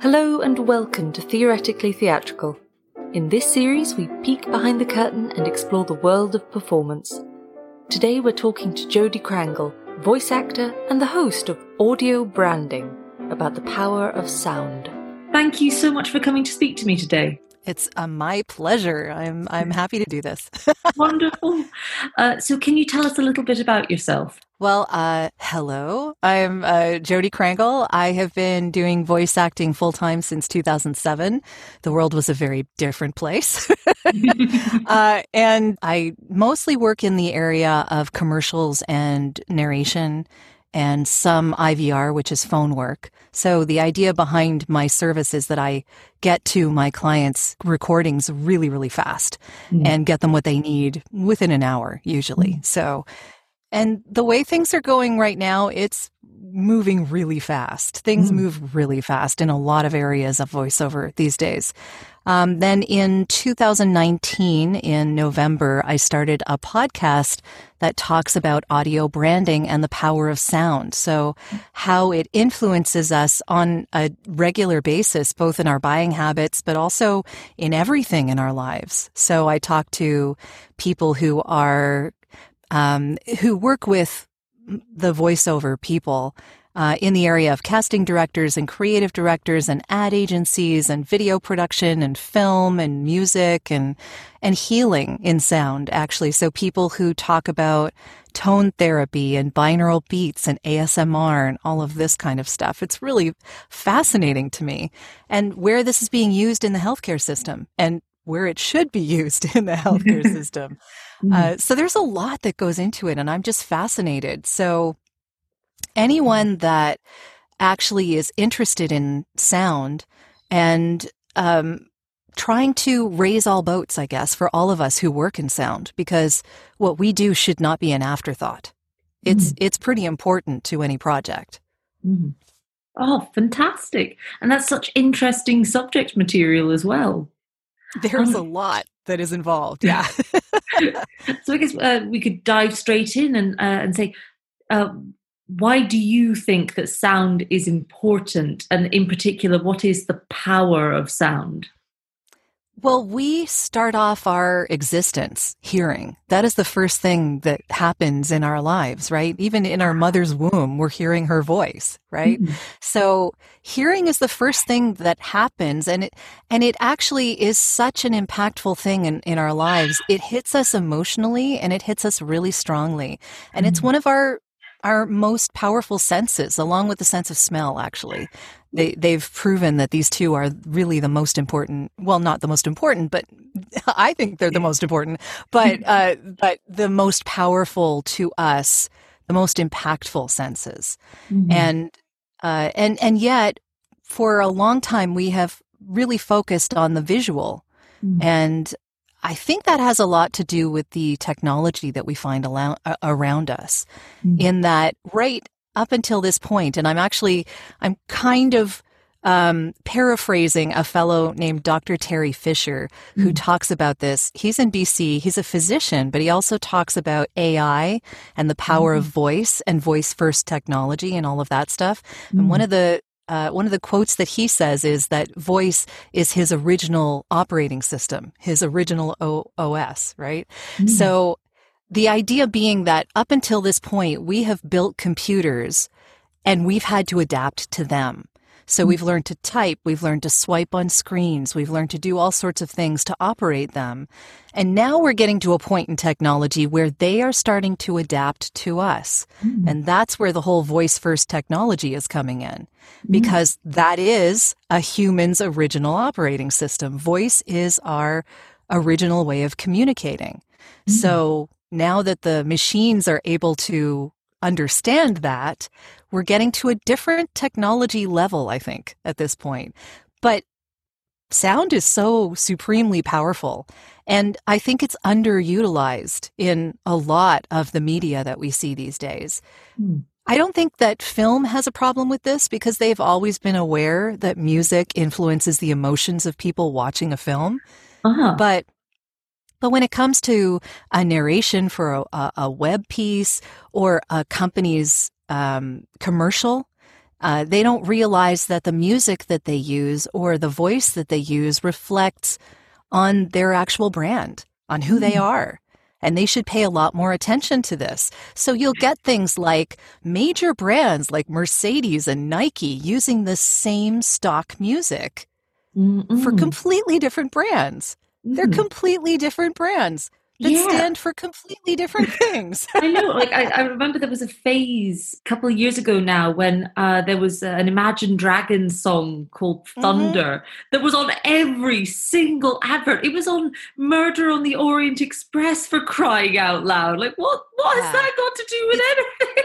Hello and welcome to Theoretically Theatrical. In this series, we peek behind the curtain and explore the world of performance. Today, we're talking to Jodi Krangle, voice actor and the host of Audio Branding, about the power of sound. Thank you so much for coming to speak to me today. It's uh, my pleasure. I'm I'm happy to do this. Wonderful. Uh, so, can you tell us a little bit about yourself? Well, uh, hello. I'm uh, Jodi Krangle. I have been doing voice acting full time since 2007. The world was a very different place. uh, and I mostly work in the area of commercials and narration and some IVR, which is phone work. So the idea behind my service is that I get to my clients' recordings really, really fast mm. and get them what they need within an hour, usually. Mm. So and the way things are going right now, it's moving really fast. Things mm. move really fast in a lot of areas of voiceover these days. Um, then in 2019, in November, I started a podcast that talks about audio branding and the power of sound. So how it influences us on a regular basis, both in our buying habits, but also in everything in our lives. So I talk to people who are um, who work with the voiceover people uh, in the area of casting directors and creative directors and ad agencies and video production and film and music and and healing in sound actually. So people who talk about tone therapy and binaural beats and ASMR and all of this kind of stuff. It's really fascinating to me and where this is being used in the healthcare system. And where it should be used in the healthcare system Mm. Uh, so there's a lot that goes into it, and I'm just fascinated. So anyone that actually is interested in sound and um, trying to raise all boats, I guess, for all of us who work in sound, because what we do should not be an afterthought. It's mm. it's pretty important to any project. Mm. Oh, fantastic! And that's such interesting subject material as well. There's um, a lot that is involved. Yeah. so I guess uh, we could dive straight in and uh, and say, uh, why do you think that sound is important, and in particular, what is the power of sound? Well, we start off our existence hearing. That is the first thing that happens in our lives, right? Even in our mother's womb, we're hearing her voice, right? Mm-hmm. So hearing is the first thing that happens and it, and it actually is such an impactful thing in, in our lives. It hits us emotionally and it hits us really strongly. And mm-hmm. it's one of our our most powerful senses, along with the sense of smell, actually they they've proven that these two are really the most important. Well, not the most important, but I think they're the most important. But uh, but the most powerful to us, the most impactful senses, mm-hmm. and uh, and and yet for a long time we have really focused on the visual, mm-hmm. and I think that has a lot to do with the technology that we find around us. Mm-hmm. In that, right up until this point, and I'm actually, I'm kind of um, paraphrasing a fellow named Dr. Teri Fisher who mm. talks about this. He's in BC. He's a physician, but he also talks about AI and the power mm. of voice and voice first technology and all of that stuff. Mm. And one mm. of the uh, one of the quotes that he says is that voice is his original operating system, his original o- OS, right? Mm. So the idea being that up until this point, we have built computers and we've had to adapt to them. So we've learned to type, we've learned to swipe on screens, we've learned to do all sorts of things to operate them. And now we're getting to a point in technology where they are starting to adapt to us. Mm. And that's where the whole voice first technology is coming in mm. because that is a human's original operating system. Voice is our original way of communicating. Mm. So now that the machines are able to understand that, we're getting to a different technology level, I think, at this point. But sound is so supremely powerful. And I think it's underutilized in a lot of the media that we see these days. Mm. I don't think that film has a problem with this because they've always been aware that music influences the emotions of people watching a film. Uh-huh. But but when it comes to a narration for a, a web piece or a company's um, commercial, Uh, they don't realize that the music that they use or the voice that they use reflects on their actual brand, on who they are. And they should pay a lot more attention to this. So you'll get things like major brands like Mercedes and Nike using the same stock music Mm-mm. for completely different brands. They're Mm. completely different brands that Yeah. stand for completely different things. I know. Like I, I remember there was a phase a couple of years ago now when uh, there was uh, an Imagine Dragons song called Mhm. Thunder that was on every single advert. It was on Murder on the Orient Express for crying out loud. Like what? What Yeah. has that got to do with anything?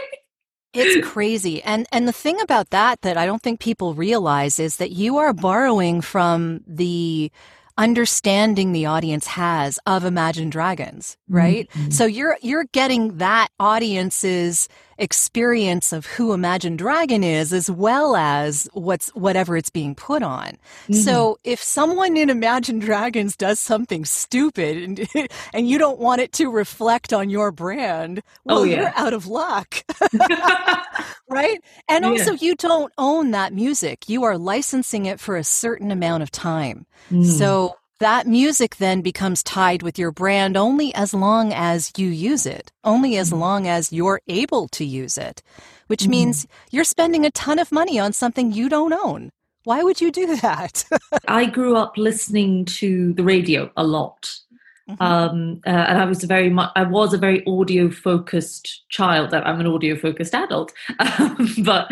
It's crazy. And and the thing about that that I don't think people realize is that you are borrowing from the understanding the audience has of Imagine Dragons, right? Mhm. So you're you're getting that audience's experience of who Imagine Dragon is as well as what's whatever it's being put on. Mm-hmm. So if someone in Imagine Dragons does something stupid and and you don't want it to reflect on your brand, well Oh, yeah. you're out of luck. right? And Yeah. also, you don't own that music. You are licensing it for a certain amount of time. Mm. So that music then becomes tied with your brand only as long as you use it, only as Mhm. long as you're able to use it, which Mhm. means you're spending a ton of money on something you don't own. Why would you do that? I grew up listening to the radio a lot. Mhm. um, uh, and I was a very much I was a very audio focused child. I'm an audio focused adult, um, but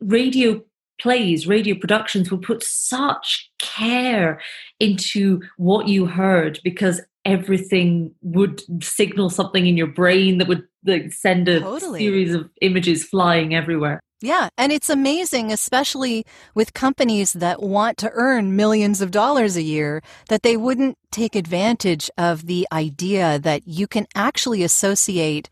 radio plays, radio productions would put such care into what you heard because everything would signal something in your brain that would like send a Totally. series of images flying everywhere. Yeah, and it's amazing, especially with companies that want to earn millions of dollars a year, that they wouldn't take advantage of the idea that you can actually associate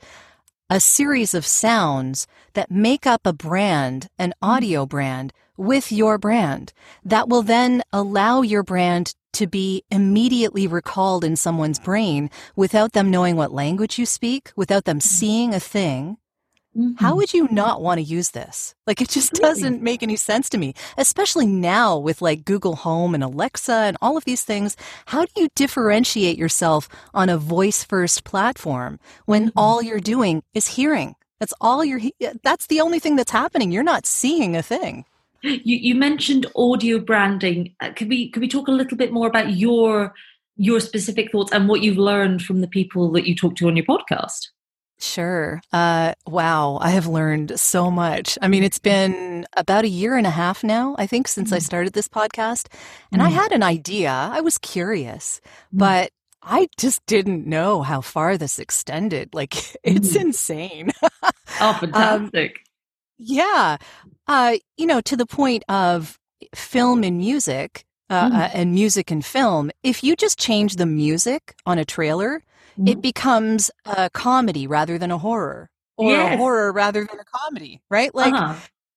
a series of sounds that make up a brand, an mm. audio brand, with your brand that will then allow your brand to be immediately recalled in someone's brain without them knowing what language you speak, without them seeing a thing. How Mhm. would you not want to use this? Like, it just doesn't make any sense to me, especially now with like Google Home and Alexa and all of these things. How do you differentiate yourself on a voice first platform when Mhm. all you're doing is hearing? That's all you're, that's the only thing that's happening. You're not seeing a thing. You, you mentioned audio branding. Uh, could we could we talk a little bit more about your your specific thoughts and what you've learned from the people that you talk to on your podcast? Sure. Uh, wow. I have learned so much. I mean, it's been about a year and a half now, I think, since I Mhm. started this podcast. And I Mhm. had an idea. I was curious, Mhm. but I just didn't know how far this extended. Like, it's Mhm. insane. Oh, fantastic! yeah. Uh, you know, to the point of film and music, uh, Mhm. uh, and music and film, if you just change the music on a trailer, it Mhm. becomes a comedy rather than a horror or a horror rather than a comedy, right? Like Uh-huh.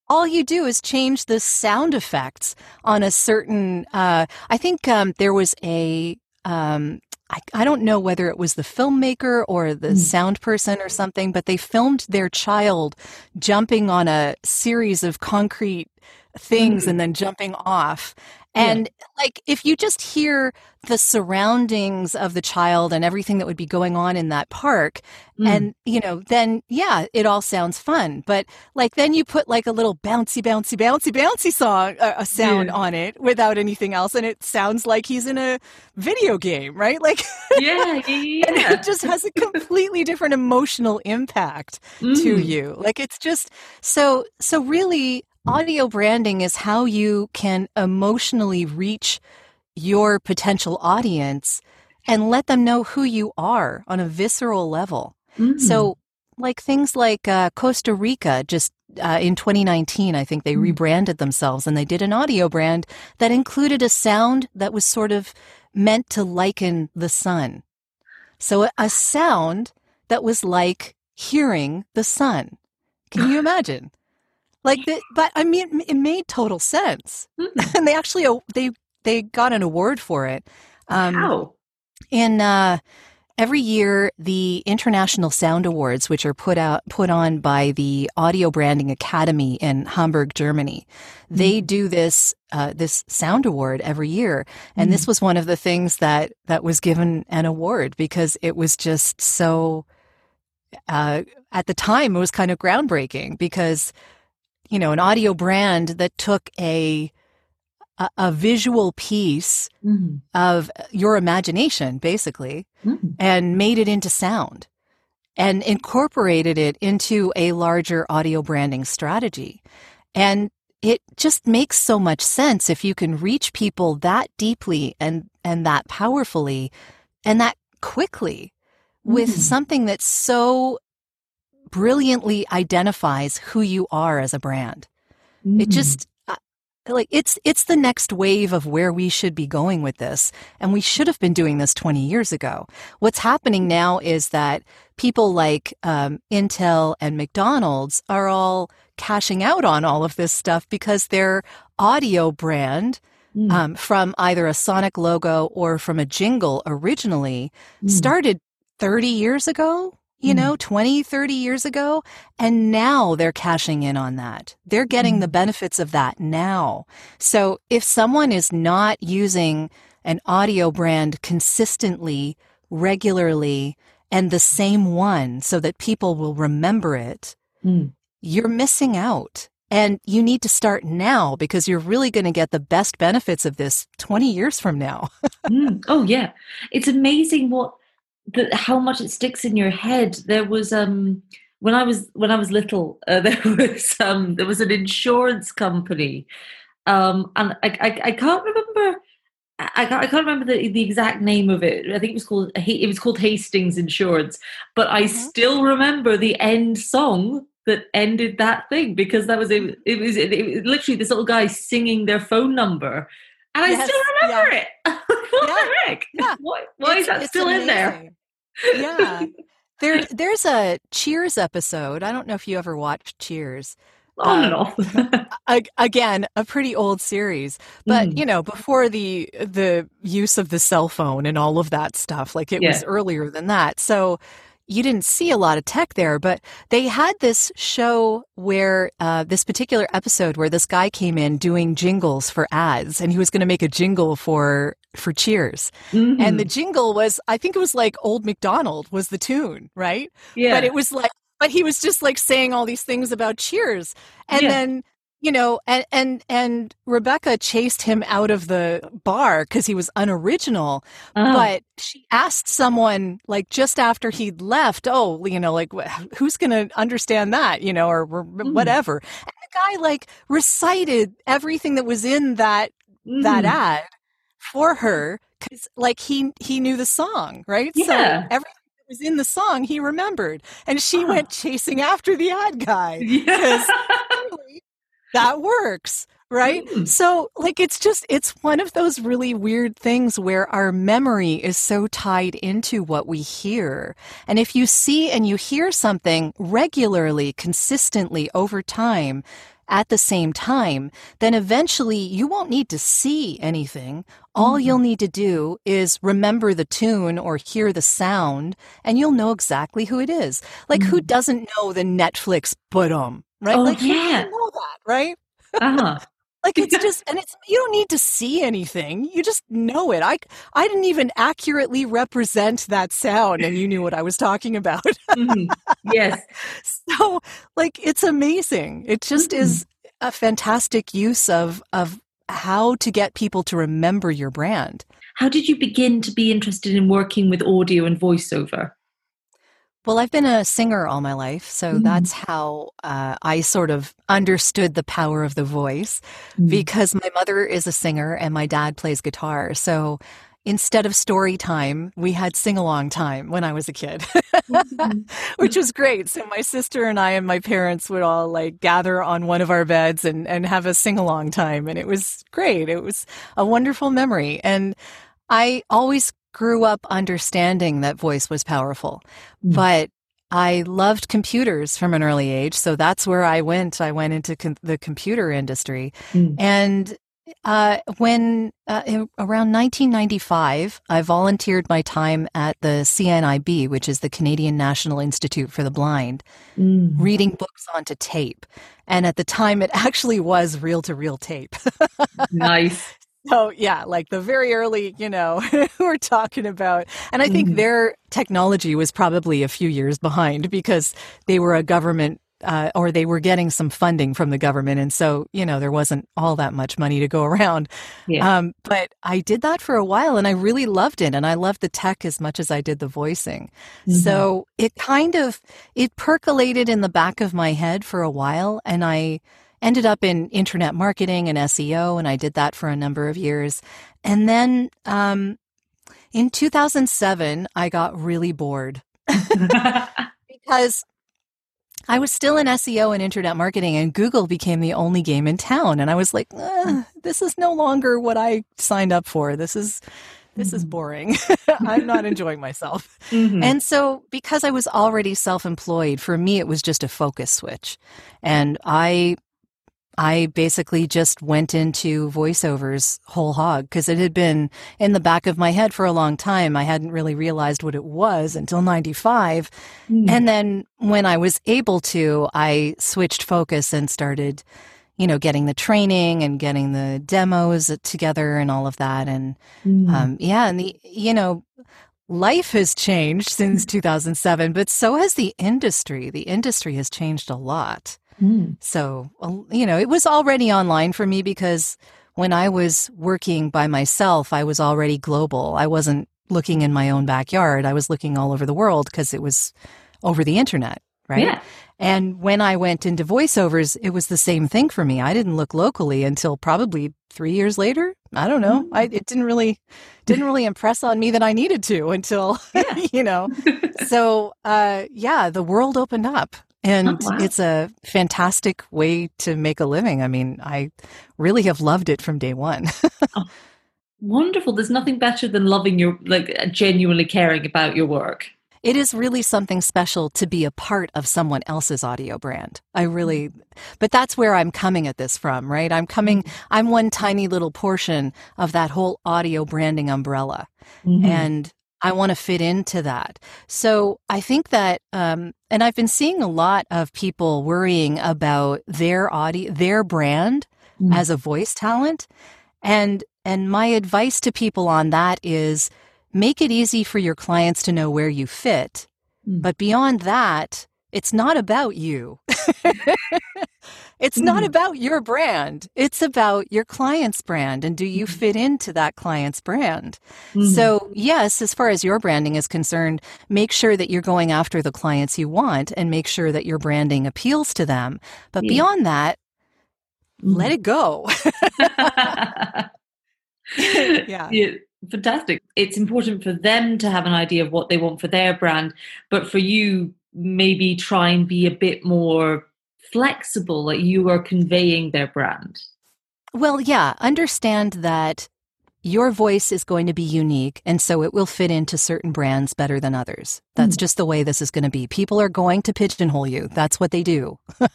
all you do is change the sound effects on a certain uh I think um there was a um I, I don't know whether it was the filmmaker or the Mm. sound person or something, but they filmed their child jumping on a series of concrete things Mm. and then jumping off. Yeah. And like if you just hear the surroundings of the child and everything that would be going on in that park, Mm. and you know then yeah it all sounds fun but like then you put like a little bouncy bouncy bouncy bouncy song uh, a sound Yeah. on it without anything else and it sounds like he's in a video game right like yeah, yeah, and it just has a completely different emotional impact to Mm. you like it's just so so really audio branding is how you can emotionally reach your potential audience and let them know who you are on a visceral level Mm. so, like things like uh, Costa Rica, just uh, in 2019, I think they Mm. rebranded themselves and they did an audio brand that included a sound that was sort of meant to liken the sun. So, a, a sound that was like hearing the sun. Can you imagine? Like that, but I mean, it made total sense, Mm. and they actually they they got an award for it. Um, How? in uh every year the International Sound Awards, which are put out put on by the Audio Branding Academy in Hamburg, Germany, mm-hmm. they do this uh, this sound award every year, and mm-hmm. this was one of the things that that was given an award because it was just so. Uh, at the time, it was kind of groundbreaking because you know an audio brand that took a a, a visual piece mm-hmm. of your imagination, basically, mm-hmm. and made it into sound and incorporated it into a larger audio branding strategy. And it just makes so much sense if you can reach people that deeply and, and that powerfully and that quickly mm-hmm. with something that's so brilliantly identifies who you are as a brand. It mm-hmm. just like it's it's the next wave of where we should be going with this and we should have been doing this 20 years ago what's happening now is that people like um, intel and mcdonald's are all cashing out on all of this stuff because their audio brand mm. um, from either a sonic logo or from a jingle originally mm. started 30 years ago you know, mm. 20, 30 years ago. And now they're cashing in on that. They're getting the benefits of that now. So if someone is not using an audio brand consistently, regularly, and the same one so that people will remember it, mm. you're missing out. And you need to start now because you're really going to get the best benefits of this 20 years from now. mm. Oh, yeah. It's amazing what the, how much it sticks in your head. There was um when I was when I was little, uh, there was um there was an insurance company, um and I I, I can't remember. I can't, I can't remember the, the exact name of it. I think it was called it was called Hastings Insurance, but I mm-hmm. still remember the end song that ended that thing because that was it. It was, it, it was literally this little guy singing their phone number, and I yes, still remember yeah. it. what yeah. the heck? Yeah. Why, why is that still amazing. in there? Yeah. There, there's a Cheers episode. I don't know if you ever watched Cheers. Oh um, no! again, a pretty old series, but mm. you know, before the the use of the cell phone and all of that stuff, like it yeah. was earlier than that. So you didn't see a lot of tech there, but they had this show where uh, this particular episode where this guy came in doing jingles for ads, and he was going to make a jingle for for Cheers, mm-hmm. and the jingle was I think it was like Old McDonald was the tune, right? Yeah, but it was like. But he was just like saying all these things about Cheers. And yeah. then you know, and and and Rebecca chased him out of the bar because he was unoriginal. Oh. But she asked someone like just after he'd left, "Oh, you know, like who's going to understand that?" You know, or, or mm. whatever. And the guy like recited everything that was in that mm. that ad for her because like he he knew the song, right? Yeah. So everything that was in the song he remembered, and she went chasing after the ad guy because. That works right mm. so like it's just it's one of those really weird things where our memory is so tied into what we hear and if you see and you hear something regularly consistently over time at the same time then eventually you won't need to see anything all mm-hmm. you'll need to do is remember the tune or hear the sound and you'll know exactly who it is like mm-hmm. who doesn't know the netflix but um right? Oh, like, yeah. you know that, right? Uh-huh. like it's just and it's you don't need to see anything you just know it i i didn't even accurately represent that sound and you knew what i was talking about mm-hmm. yes so like it's amazing it just mm-hmm. is a fantastic use of of how to get people to remember your brand how did you begin to be interested in working with audio and voiceover well, I've been a singer all my life, so mm. that's how uh, I sort of understood the power of the voice mm. because my mother is a singer and my dad plays guitar. So instead of story time, we had sing along time when I was a kid, mm-hmm. which was great. So my sister and I and my parents would all like gather on one of our beds and, and have a sing along time. And it was great. It was a wonderful memory. And I always grew up understanding that voice was powerful, mm. but I loved computers from an early age. So that's where I went. I went into com- the computer industry. Mm. And uh, when uh, around 1995, I volunteered my time at the CNIB, which is the Canadian National Institute for the Blind, mm. reading books onto tape. And at the time, it actually was reel to reel tape. nice. So yeah, like the very early, you know, we're talking about, and I think mm their technology was probably a few years behind because they were a government uh, or they were getting some funding from the government. And so, you know, there wasn't all that much money to go around. Yeah. Um, but I did that for a while and I really loved it. And I loved the tech as much as I did the voicing. Mm-hmm. So it kind of, it percolated in the back of my head for a while. And I ended up in internet marketing and SEO. And I did that for a number of years. And then, um, in 2007, I got really bored because I was still in SEO and internet marketing, and Google became the only game in town. And I was like, this is no longer what I signed up for. This is this is mm-hmm. boring. I'm not enjoying myself. Mm-hmm. And so, because I was already self employed, for me, it was just a focus switch. And I I basically just went into voiceovers whole hog because it had been in the back of my head for a long time. I hadn't really realized what it was until 95. Mm. And then when I was able to, I switched focus and started, you know, getting the training and getting the demos together and all of that. And mm. um, yeah, and the, you know, life has changed since 2007, but so has the industry. The industry has changed a lot. Mm. So, you know, it was already online for me because when I was working by myself, I was already global. I wasn't looking in my own backyard. I was looking all over the world because it was over the internet, right? Yeah. And when I went into voiceovers, it was the same thing for me. I didn't look locally until probably three years later. I don't know. I, it didn't really, didn't really impress on me that I needed to until, yeah. you know. So, uh, yeah, the world opened up and oh, wow. it's a fantastic way to make a living. I mean, I really have loved it from day one. oh, wonderful. There's nothing better than loving your, like, genuinely caring about your work. It is really something special to be a part of someone else's audio brand. I really, but that's where I'm coming at this from, right? I'm coming, mm-hmm. I'm one tiny little portion of that whole audio branding umbrella. Mm-hmm. And I want to fit into that. So I think that, um, and I've been seeing a lot of people worrying about their audio, their brand mm. as a voice talent. And, and my advice to people on that is make it easy for your clients to know where you fit. Mm. But beyond that, it's not about you. it's mm. not about your brand. It's about your client's brand. And do you mm. fit into that client's brand? Mm. So, yes, as far as your branding is concerned, make sure that you're going after the clients you want and make sure that your branding appeals to them. But yeah. beyond that, let mm. it go. yeah. yeah. Fantastic. It's important for them to have an idea of what they want for their brand, but for you, maybe try and be a bit more flexible that you are conveying their brand. Well, yeah, understand that your voice is going to be unique and so it will fit into certain brands better than others. That's mm. just the way this is going to be. People are going to pigeonhole you. That's what they do.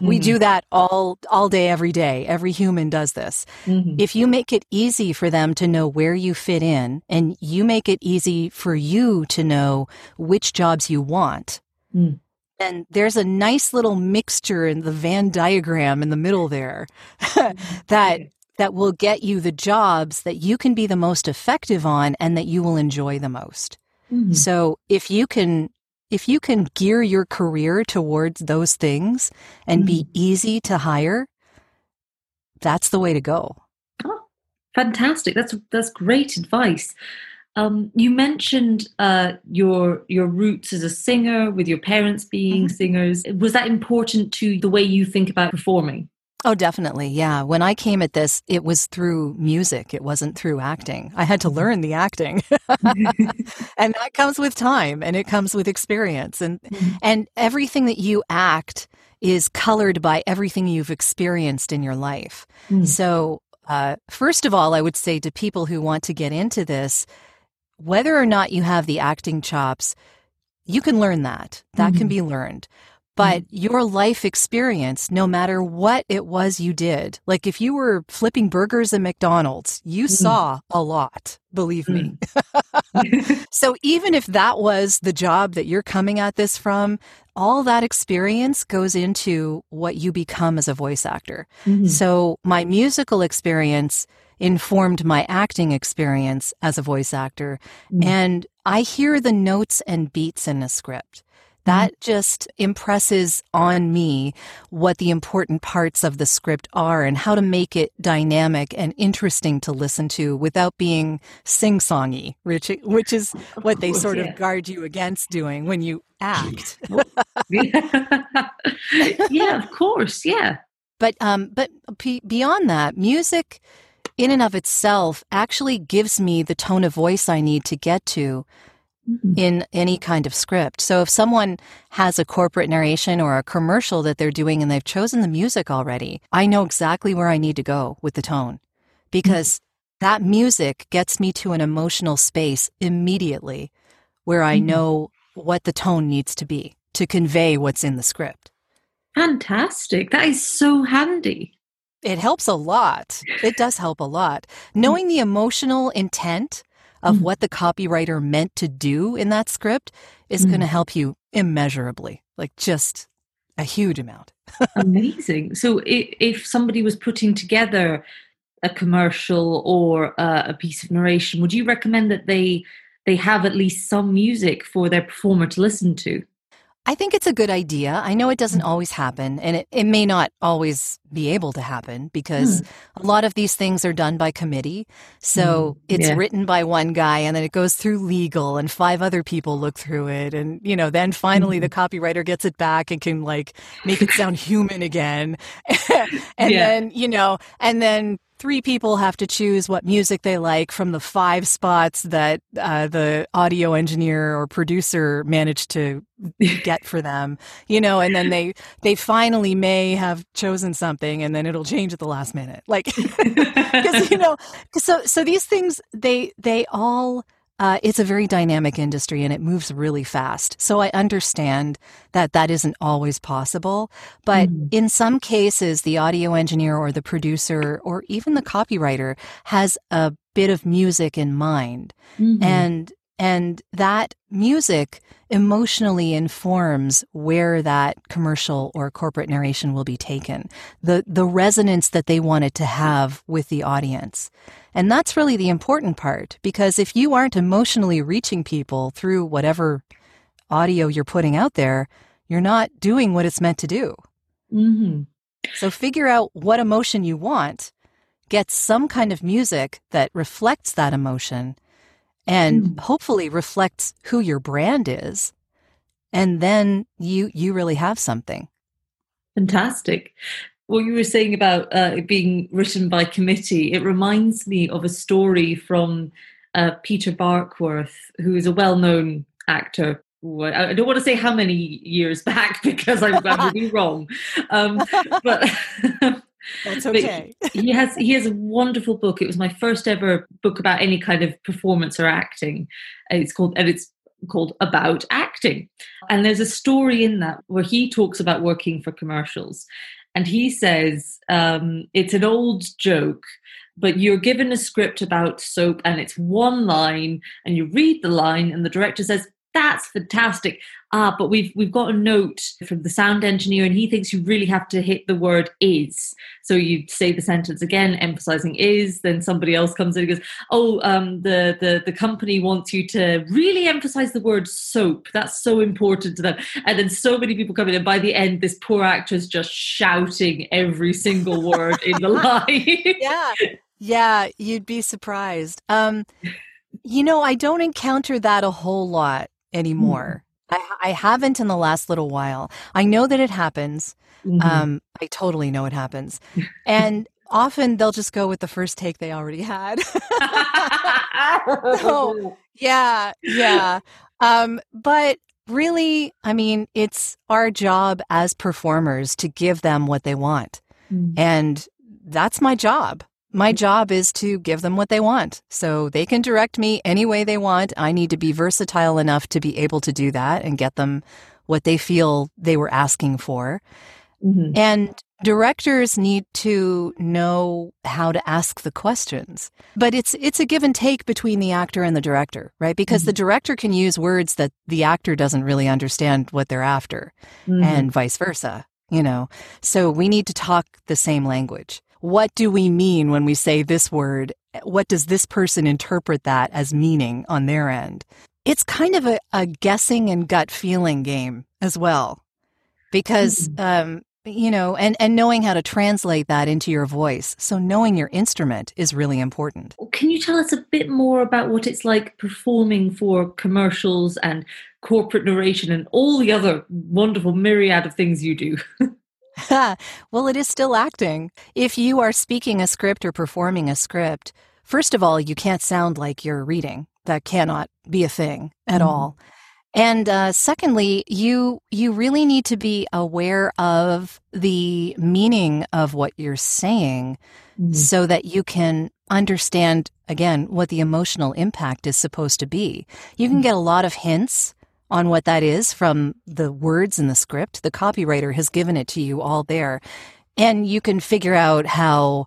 We do that all all day every day. Every human does this. Mm-hmm. If you make it easy for them to know where you fit in and you make it easy for you to know which jobs you want, Mm. And there's a nice little mixture in the Venn diagram in the middle there that that will get you the jobs that you can be the most effective on and that you will enjoy the most. Mm-hmm. So if you can if you can gear your career towards those things and mm-hmm. be easy to hire, that's the way to go. Oh, fantastic. That's that's great advice. Um, you mentioned uh, your your roots as a singer, with your parents being mm-hmm. singers. Was that important to the way you think about performing? Oh, definitely. Yeah. When I came at this, it was through music. It wasn't through acting. I had to mm-hmm. learn the acting. and that comes with time and it comes with experience. And, mm-hmm. and everything that you act is colored by everything you've experienced in your life. Mm. So, uh, first of all, I would say to people who want to get into this, whether or not you have the acting chops, you can learn that. That mm-hmm. can be learned. but mm. your life experience, no matter what it was you did, like if you were flipping burgers at McDonald's, you mm. saw a lot, believe me. Mm. so even if that was the job that you're coming at this from, all that experience goes into what you become as a voice actor. Mm-hmm. So my musical experience informed my acting experience as a voice actor. Mm. And I hear the notes and beats in a script. That mm-hmm. just impresses on me what the important parts of the script are and how to make it dynamic and interesting to listen to without being sing songy, which, which is what they sort of guard you against doing when you act. yeah, of course. Yeah. But, um, but beyond that, music in and of itself actually gives me the tone of voice I need to get to mm-hmm. in any kind of script. So if someone has a corporate narration or a commercial that they're doing and they've chosen the music already, I know exactly where I need to go with the tone because mm-hmm. that music gets me to an emotional space immediately where I mm-hmm. know what the tone needs to be to convey what's in the script. Fantastic. That is so handy. It helps a lot. It does help a lot. Knowing the emotional intent of mm-hmm. what the copywriter meant to do in that script is mm-hmm. going to help you immeasurably, like just a huge amount. Amazing. So if, if somebody was putting together a commercial or uh, a piece of narration, would you recommend that they they have at least some music for their performer to listen to? I think it's a good idea. I know it doesn't mm. always happen, and it, it may not always be able to happen because mm. a lot of these things are done by committee. So mm. it's yeah. written by one guy, and then it goes through legal, and five other people look through it. And, you know, then finally the mm-hmm. copywriter gets it back and can, like, make it sound human again. and yeah. then, you know, and then three people have to choose what music they like from the five spots that uh, the audio engineer or producer managed to get for them you know and then they they finally may have chosen something and then it'll change at the last minute. Like because you know so so these things they they all uh, it's a very dynamic industry and it moves really fast. So I understand that that isn't always possible. But mm-hmm. in some cases, the audio engineer or the producer or even the copywriter has a bit of music in mind. Mm-hmm. And and that music emotionally informs where that commercial or corporate narration will be taken, the, the resonance that they want it to have with the audience. And that's really the important part because if you aren't emotionally reaching people through whatever audio you're putting out there, you're not doing what it's meant to do. Mm-hmm. So figure out what emotion you want, get some kind of music that reflects that emotion, and mm. hopefully reflects who your brand is. And then you you really have something. Fantastic. What you were saying about uh, it being written by committee, it reminds me of a story from uh, Peter Barkworth, who is a well-known actor. I don't want to say how many years back because I, I would be wrong, um, but That's okay. he has he has a wonderful book. It was my first ever book about any kind of performance or acting. It's called and it's called About Acting. And there's a story in that where he talks about working for commercials. And he says um, it's an old joke, but you're given a script about soap and it's one line, and you read the line, and the director says, that's fantastic. Ah, but we've we've got a note from the sound engineer, and he thinks you really have to hit the word is. So you say the sentence again, emphasizing is. Then somebody else comes in and goes, "Oh, um, the the the company wants you to really emphasize the word soap. That's so important to them." And then so many people come in, and by the end, this poor actress just shouting every single word in the line. yeah, yeah, you'd be surprised. Um, you know, I don't encounter that a whole lot anymore. Mm. I, I, haven't in the last little while. I know that it happens. Mm-hmm. Um, I totally know it happens. and often they'll just go with the first take they already had. so, yeah, yeah. Um, but really, I mean, it's our job as performers to give them what they want. Mm. And that's my job my job is to give them what they want. So they can direct me any way they want. I need to be versatile enough to be able to do that and get them what they feel they were asking for. Mm-hmm. And directors need to know how to ask the questions. But it's it's a give and take between the actor and the director, right? Because mm-hmm. the director can use words that the actor doesn't really understand what they're after mm-hmm. and vice versa, you know. So we need to talk the same language. What do we mean when we say this word? What does this person interpret that as meaning on their end? It's kind of a, a guessing and gut feeling game as well because mm-hmm. um, you know and and knowing how to translate that into your voice so knowing your instrument is really important can you tell us a bit more about what it's like performing for commercials and corporate narration and all the other wonderful myriad of things you do well it is still acting if you are speaking a script or performing a script first of all you can't sound like you're reading that cannot be a thing at mm-hmm. all and uh, secondly, you you really need to be aware of the meaning of what you're saying, mm-hmm. so that you can understand again what the emotional impact is supposed to be. You can mm-hmm. get a lot of hints on what that is from the words in the script. The copywriter has given it to you all there, and you can figure out how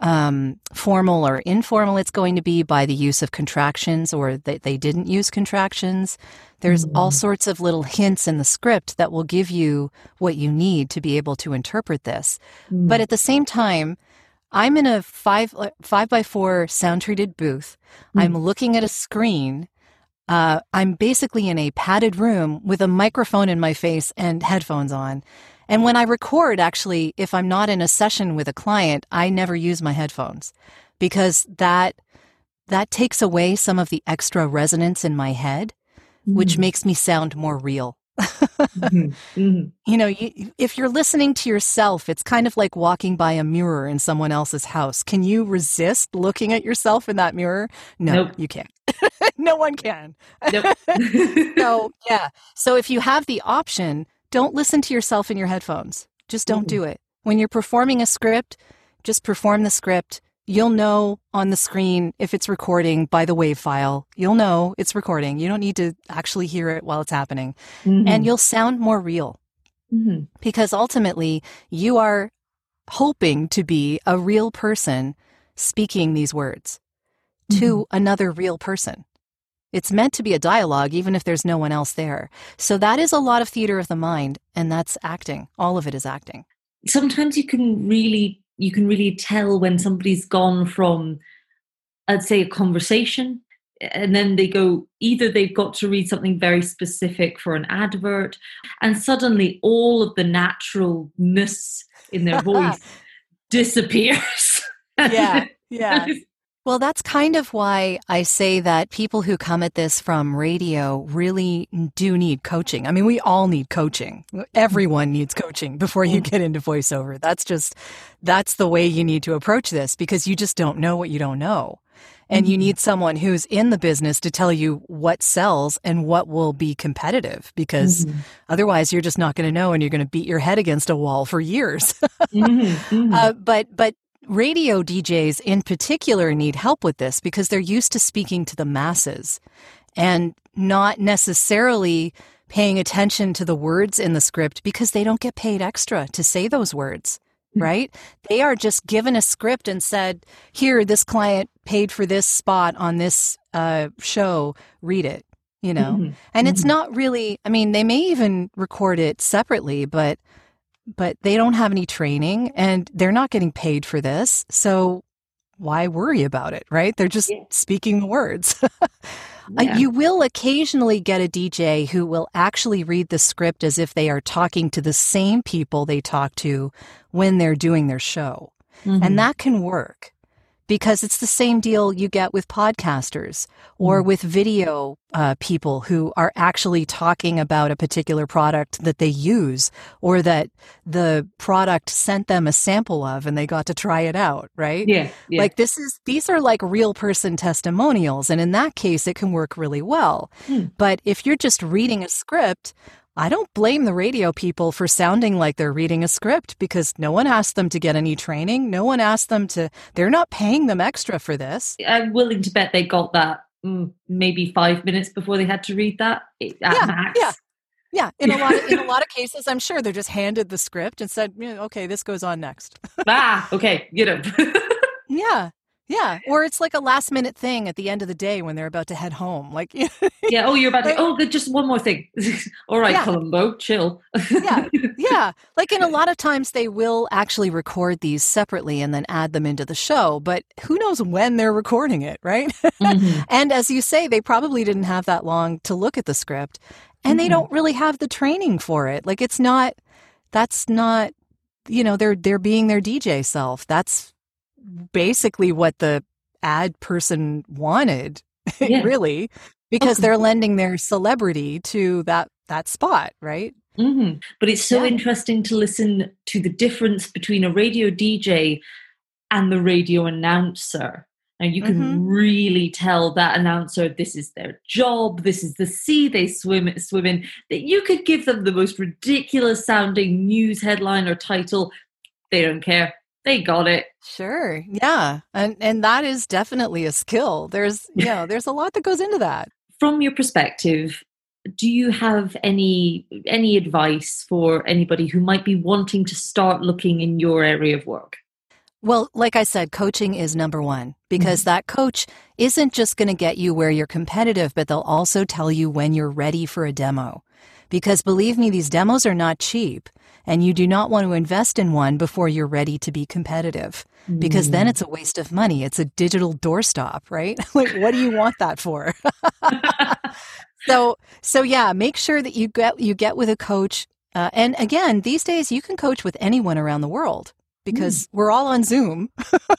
um, formal or informal it's going to be by the use of contractions or that they didn't use contractions. There's mm-hmm. all sorts of little hints in the script that will give you what you need to be able to interpret this. Mm-hmm. But at the same time, I'm in a five five by four sound treated booth. Mm-hmm. I'm looking at a screen. Uh, I'm basically in a padded room with a microphone in my face and headphones on. And when I record, actually, if I'm not in a session with a client, I never use my headphones because that that takes away some of the extra resonance in my head, mm-hmm. which mm. makes me sound more real. Mm-hmm. Mm-hmm. You know, you, if you're listening to yourself, it's kind of like walking by a mirror in someone else's house. Can you resist looking at yourself in that mirror? No, nope. you can't. no one can. Nope. so, yeah. So if you have the option, don't listen to yourself in your headphones. Just don't mm do it. When you're performing a script, just perform the script. You'll know on the screen if it's recording by the wave file. You'll know it's recording. You don't need to actually hear it while it's happening. Mm-hmm. And you'll sound more real. Mm-hmm. Because ultimately, you are hoping to be a real person speaking these words to mm-hmm. another real person. It's meant to be a dialogue, even if there's no one else there. So that is a lot of theater of the mind, and that's acting. All of it is acting. Sometimes you can really you can really tell when somebody's gone from, I'd say, a conversation, and then they go either they've got to read something very specific for an advert, and suddenly all of the naturalness in their voice disappears. yeah, yeah. Well, that's kind of why I say that people who come at this from radio really do need coaching. I mean, we all need coaching. Everyone needs coaching before you get into voiceover. That's just, that's the way you need to approach this because you just don't know what you don't know. And you mm-hmm. need someone who's in the business to tell you what sells and what will be competitive because mm-hmm. otherwise you're just not going to know and you're going to beat your head against a wall for years. mm-hmm. Mm-hmm. Uh, but, but Radio DJs in particular need help with this because they're used to speaking to the masses and not necessarily paying attention to the words in the script because they don't get paid extra to say those words, hmm. right? They are just given a script and said, here, this client paid for this spot on this uh, show, read it, you know? Mm-hmm. And mm-hmm. it's not really, I mean, they may even record it separately, but but they don't have any training and they're not getting paid for this. So why worry about it, right? They're just yeah. speaking the words. Uh, yeah. you will occasionally get a DJ who will actually read the script as if they are talking to the same people they talk to when they're doing their show. Mm-hmm. And that can work because it's the same deal you get with podcasters or mm. with video uh, people who are actually talking about a particular product that they use or that the product sent them a sample of and they got to try it out, right? Yeah, yeah. Like this is, these are like real person testimonials. And in that case, it can work really well. Mm. But if you're just reading a script, I don't blame the radio people for sounding like they're reading a script because no one asked them to get any training. No one asked them to, they're not paying them extra for this. I'm willing to bet they got that mm, maybe five minutes before they had to read that at yeah, max. Yeah. Yeah, in a lot of in a lot of cases, I'm sure they're just handed the script and said, "Okay, this goes on next." ah, okay, you know. yeah, yeah, or it's like a last minute thing at the end of the day when they're about to head home. Like, yeah, oh, you're about to. Oh, just one more thing. All right, yeah. Columbo, chill. yeah, yeah. Like, in a lot of times they will actually record these separately and then add them into the show, but who knows when they're recording it, right? Mm-hmm. and as you say, they probably didn't have that long to look at the script, and mm-hmm. they don't really have the training for it. Like, it's not. That's not. You know, they're they're being their DJ self. That's basically what the ad person wanted, yeah. really, because they're lending their celebrity to that that spot, right? Mm-hmm. But it's so yeah. interesting to listen to the difference between a radio DJ and the radio announcer. And you can mm-hmm. really tell that announcer this is their job, this is the sea they swim swim in. That you could give them the most ridiculous sounding news headline or title, they don't care they got it. Sure. Yeah. And and that is definitely a skill. There's you know, there's a lot that goes into that. From your perspective, do you have any any advice for anybody who might be wanting to start looking in your area of work? Well, like I said, coaching is number one because mm-hmm. that coach isn't just going to get you where you're competitive, but they'll also tell you when you're ready for a demo. Because believe me, these demos are not cheap and you do not want to invest in one before you're ready to be competitive because mm. then it's a waste of money. It's a digital doorstop, right? like, what do you want that for? so, so yeah, make sure that you get you get with a coach. Uh, and again, these days you can coach with anyone around the world because mm. we're all on Zoom.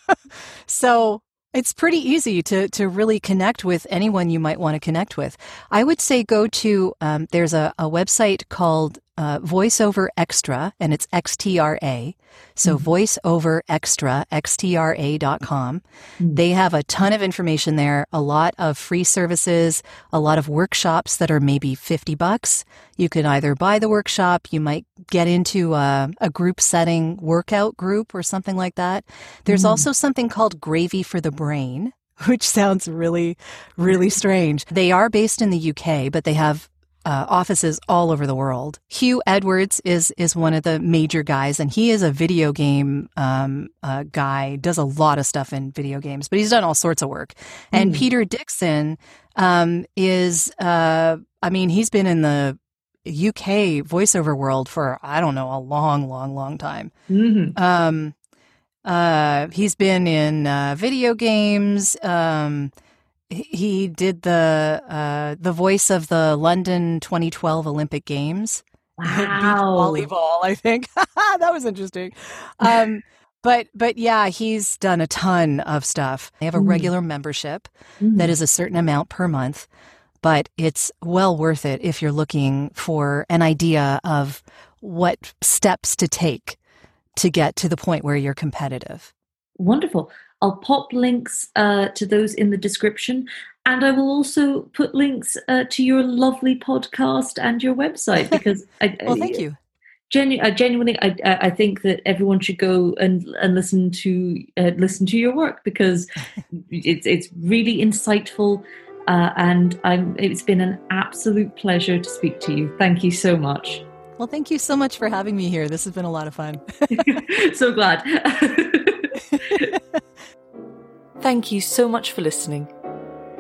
so it's pretty easy to to really connect with anyone you might want to connect with. I would say go to um, there's a, a website called uh, VoiceOver Extra, and it's XTRA. So mm-hmm. VoiceOver Extra, XTRA.com. Mm-hmm. They have a ton of information there, a lot of free services, a lot of workshops that are maybe 50 bucks. You can either buy the workshop, you might get into a, a group setting workout group or something like that. There's mm-hmm. also something called Gravy for the Brain which sounds really, really strange. They are based in the UK, but they have uh, offices all over the world. Hugh Edwards is is one of the major guys, and he is a video game um, uh, guy. Does a lot of stuff in video games, but he's done all sorts of work. And mm. Peter Dickson um, is, uh, I mean, he's been in the UK voiceover world for I don't know a long, long, long time. Mm-hmm. Um, uh, he's been in uh, video games. He did the uh, the voice of the London 2012 Olympic Games. Wow, volleyball. I think that was interesting. Um, but but yeah, he's done a ton of stuff. They have a mm. regular membership mm. that is a certain amount per month, but it's well worth it if you're looking for an idea of what steps to take to get to the point where you're competitive. Wonderful. I'll pop links uh, to those in the description. And I will also put links uh, to your lovely podcast and your website because I, well, thank you. Genu- genuinely, I, I think that everyone should go and, and listen to uh, listen to your work because it's it's really insightful, uh, and I'm, it's been an absolute pleasure to speak to you. Thank you so much. Well, thank you so much for having me here. This has been a lot of fun. so glad. Thank you so much for listening.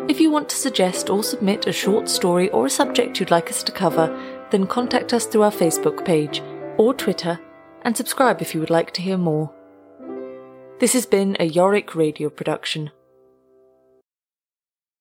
If you want to suggest or submit a short story or a subject you'd like us to cover, then contact us through our Facebook page or Twitter and subscribe if you would like to hear more. This has been a Yorick Radio production.